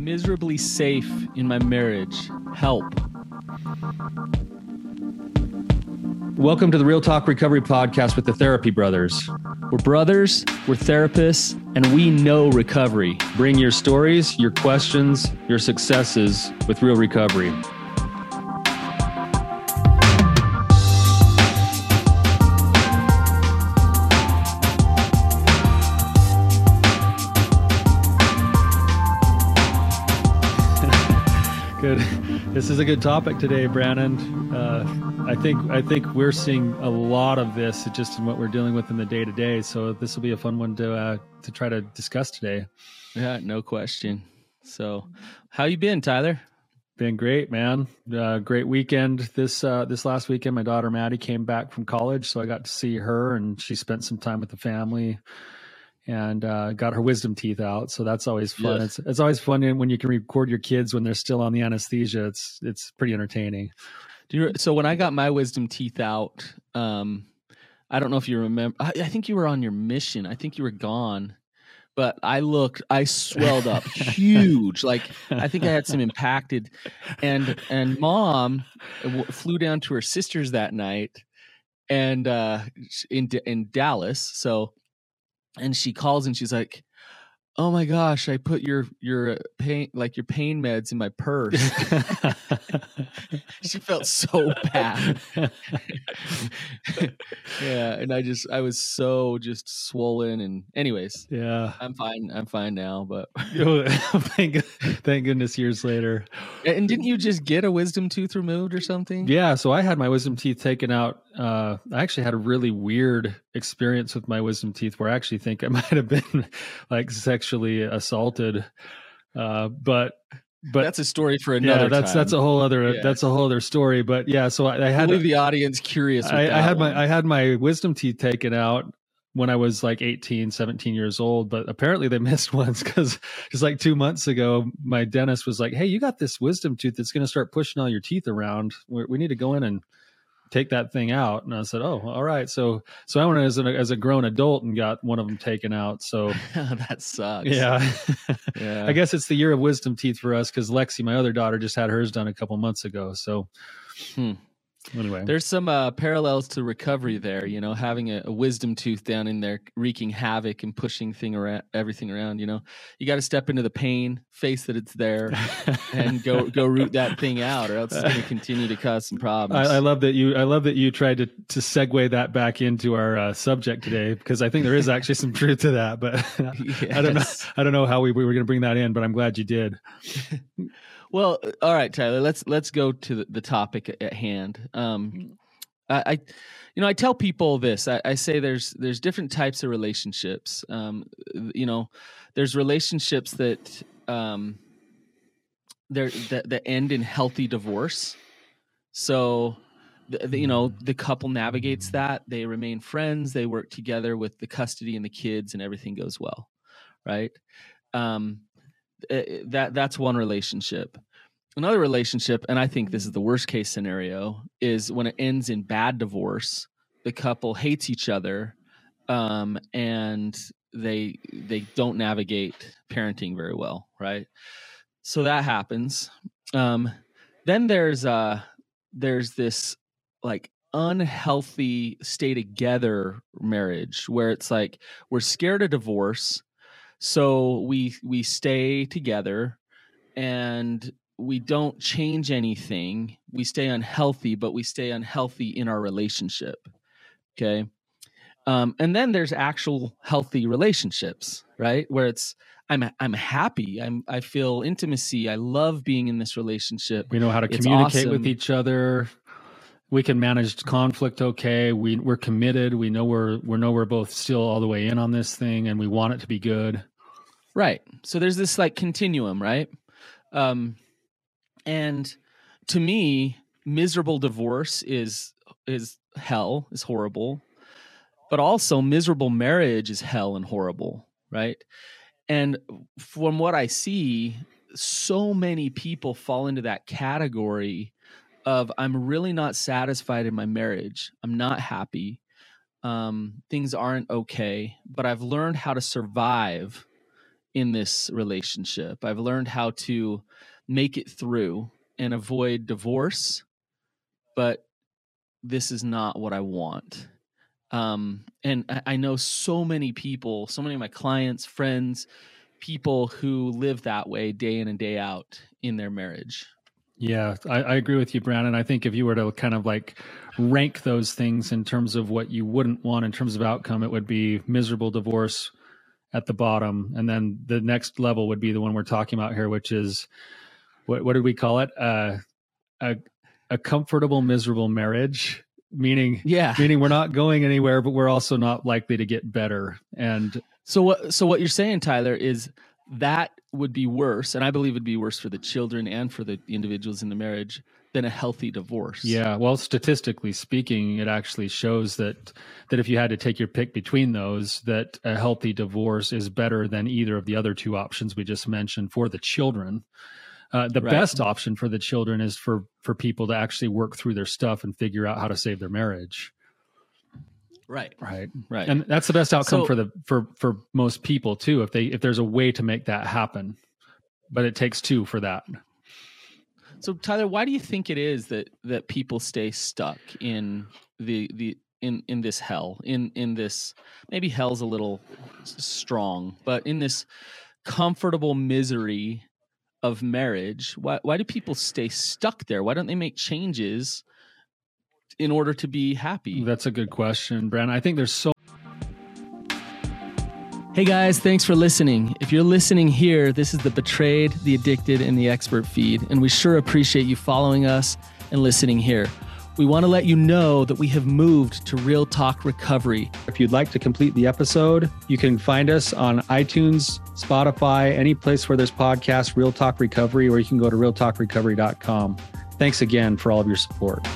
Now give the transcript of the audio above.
miserably safe in my marriage. Help. Welcome to the Real Talk Recovery Podcast with the Therapy Brothers. We're brothers, we're therapists, and we know recovery. Bring your stories, your questions, your successes with real recovery. This is a good topic today, Brandon. Uh, I think I think we're seeing a lot of this just in what we're dealing with in the day to day. So this will be a fun one to uh, to try to discuss today. Yeah, no question. So, how you been, Tyler? Been great, man. Uh, great weekend this uh, this last weekend. My daughter Maddie came back from college, so I got to see her, and she spent some time with the family and uh, got her wisdom teeth out. So that's always fun. Yes. It's it's always fun when you can record your kids when they're still on the anesthesia. It's it's pretty entertaining. Do you, so when I got my wisdom teeth out, um, I don't know if you remember. I, I, think you were on your mission. I think you were gone, but I looked. I swelled up huge. Like I think I had some impacted, and and mom w- flew down to her sister's that night, and uh, in in Dallas. So and she calls and she's like oh my gosh i put your your uh, pain like your pain meds in my purse she felt so bad. Yeah and i just i was so just swollen and anyways yeah. I'm fine i'm fine now but thank, thank goodness years later. And didn't you just get a wisdom tooth removed or something? Yeah so i had my wisdom teeth taken out uh, i actually had a really weird experience with my wisdom teeth where i actually think i might have been like sexually assaulted uh, but but that's a story for another. Yeah, that's time. that's a whole other yeah. that's a whole other story. But yeah, so I, I had leave the audience curious. I, I, had one. my I had my wisdom teeth taken out when I was like 18, 17 years old, but apparently they missed ones because just like two months ago, my dentist was like, "Hey, you got this wisdom tooth that's going to start pushing all your teeth around. we we need to go in and." Take that thing out. And i said oh all right. So so i went as, a as a grown adult and got one of them taken out. So that sucks. Yeah. Yeah. I guess it's the year of wisdom teeth for us because lexi my other daughter just had hers done a couple months ago. So hmm anyway. There's some uh, parallels to recovery there you know having a, a, wisdom tooth down in there wreaking havoc and pushing thing around everything around you know? You got to step into the pain face that it's there and go go root that thing out or else it's going to continue to cause some problems I, I, love that you i love that you tried to to segue that back into our uh, subject today because i think there is actually some truth to that but yes. i don't know i don't know how we, we were going to bring that in but i'm glad you did well, uh, all right, Tyler. Let's let's go to the, the topic at hand. Um, mm-hmm. I, I, you know, I tell people this. I, I, say there's there's different types of relationships. Um, you know, there's relationships that um, they're that, that end in healthy divorce. So, the, the, you know, the couple navigates that. They remain friends. They work together with the custody and the kids, and everything goes well, right? Um, Eh, that that's one relationship. Another relationship and i think this is the worst case scenario is when it ends in bad divorce the couple hates each other um, and they they don't navigate parenting very well right? So that happens. Um, then there's uh there's this like unhealthy stay together marriage where it's like we're scared of divorce so we we stay together and we don't change anything. We stay unhealthy, but we stay unhealthy in our relationship. Okay. Um, and then there's actual healthy relationships, right? Where it's I'm I'm happy. I'm I feel intimacy. I love being in this relationship. We know how to it's communicate awesome. with each other. We can manage conflict okay. We we're committed. We know we're we know we're both still all the way in on this thing, and we want it to be good. Right. So there's this like continuum, right? Um, and to me, miserable divorce is is hell, is horrible. But also miserable marriage is hell and horrible, right? And from what I see, so many people fall into that category of I'm really not satisfied in my marriage. I'm not happy. Um, things aren't okay, but I've learned how to survive in this relationship. I've learned how to make it through and avoid divorce, but this is not what I want. Um, and I, I know so many people, so many of my clients, friends, people who live that way day in and day out in their marriage. Yeah, I, I, agree with you, Brandon. I think if you were to kind of like rank those things in terms of what you wouldn't want in terms of outcome, it would be miserable divorce at the bottom, and then the next level would be the one we're talking about here, which is what what did we call it? Uh, a a comfortable miserable marriage, meaning yeah, meaning we're not going anywhere, but we're also not likely to get better. And so what so what you're saying, Tyler, is that would be worse, and I believe it'd be worse for the children and for the individuals in the marriage than a healthy divorce. Yeah, well, statistically speaking, it actually shows that that if you had to take your pick between those, that a healthy divorce is better than either of the other two options we just mentioned for the children. Uh, the right. best option for the children is for for people to actually work through their stuff and figure out how to save their marriage. Right. Right. Right. And that's the best outcome so, for the for for most people too if they if there's a way to make that happen. But it takes two for that. So Tyler, why do you think it is that that people stay stuck in the the in in this hell in in this maybe hell's a little strong but in this comfortable misery of marriage why why do people stay stuck there why don't they make changes in order to be happy? That's a good question, Brent. I think there's so Hey guys, thanks for listening. If you're listening here, this is the Betrayed, the Addicted, and the Expert feed, and we sure appreciate you following us and listening here. We want to let you know that we have moved to Real Talk Recovery. If you'd like to complete the episode, you can find us on iTunes, Spotify, any place where there's podcasts, Real Talk Recovery, or you can go to realtalkrecovery.com. Thanks again for all of your support.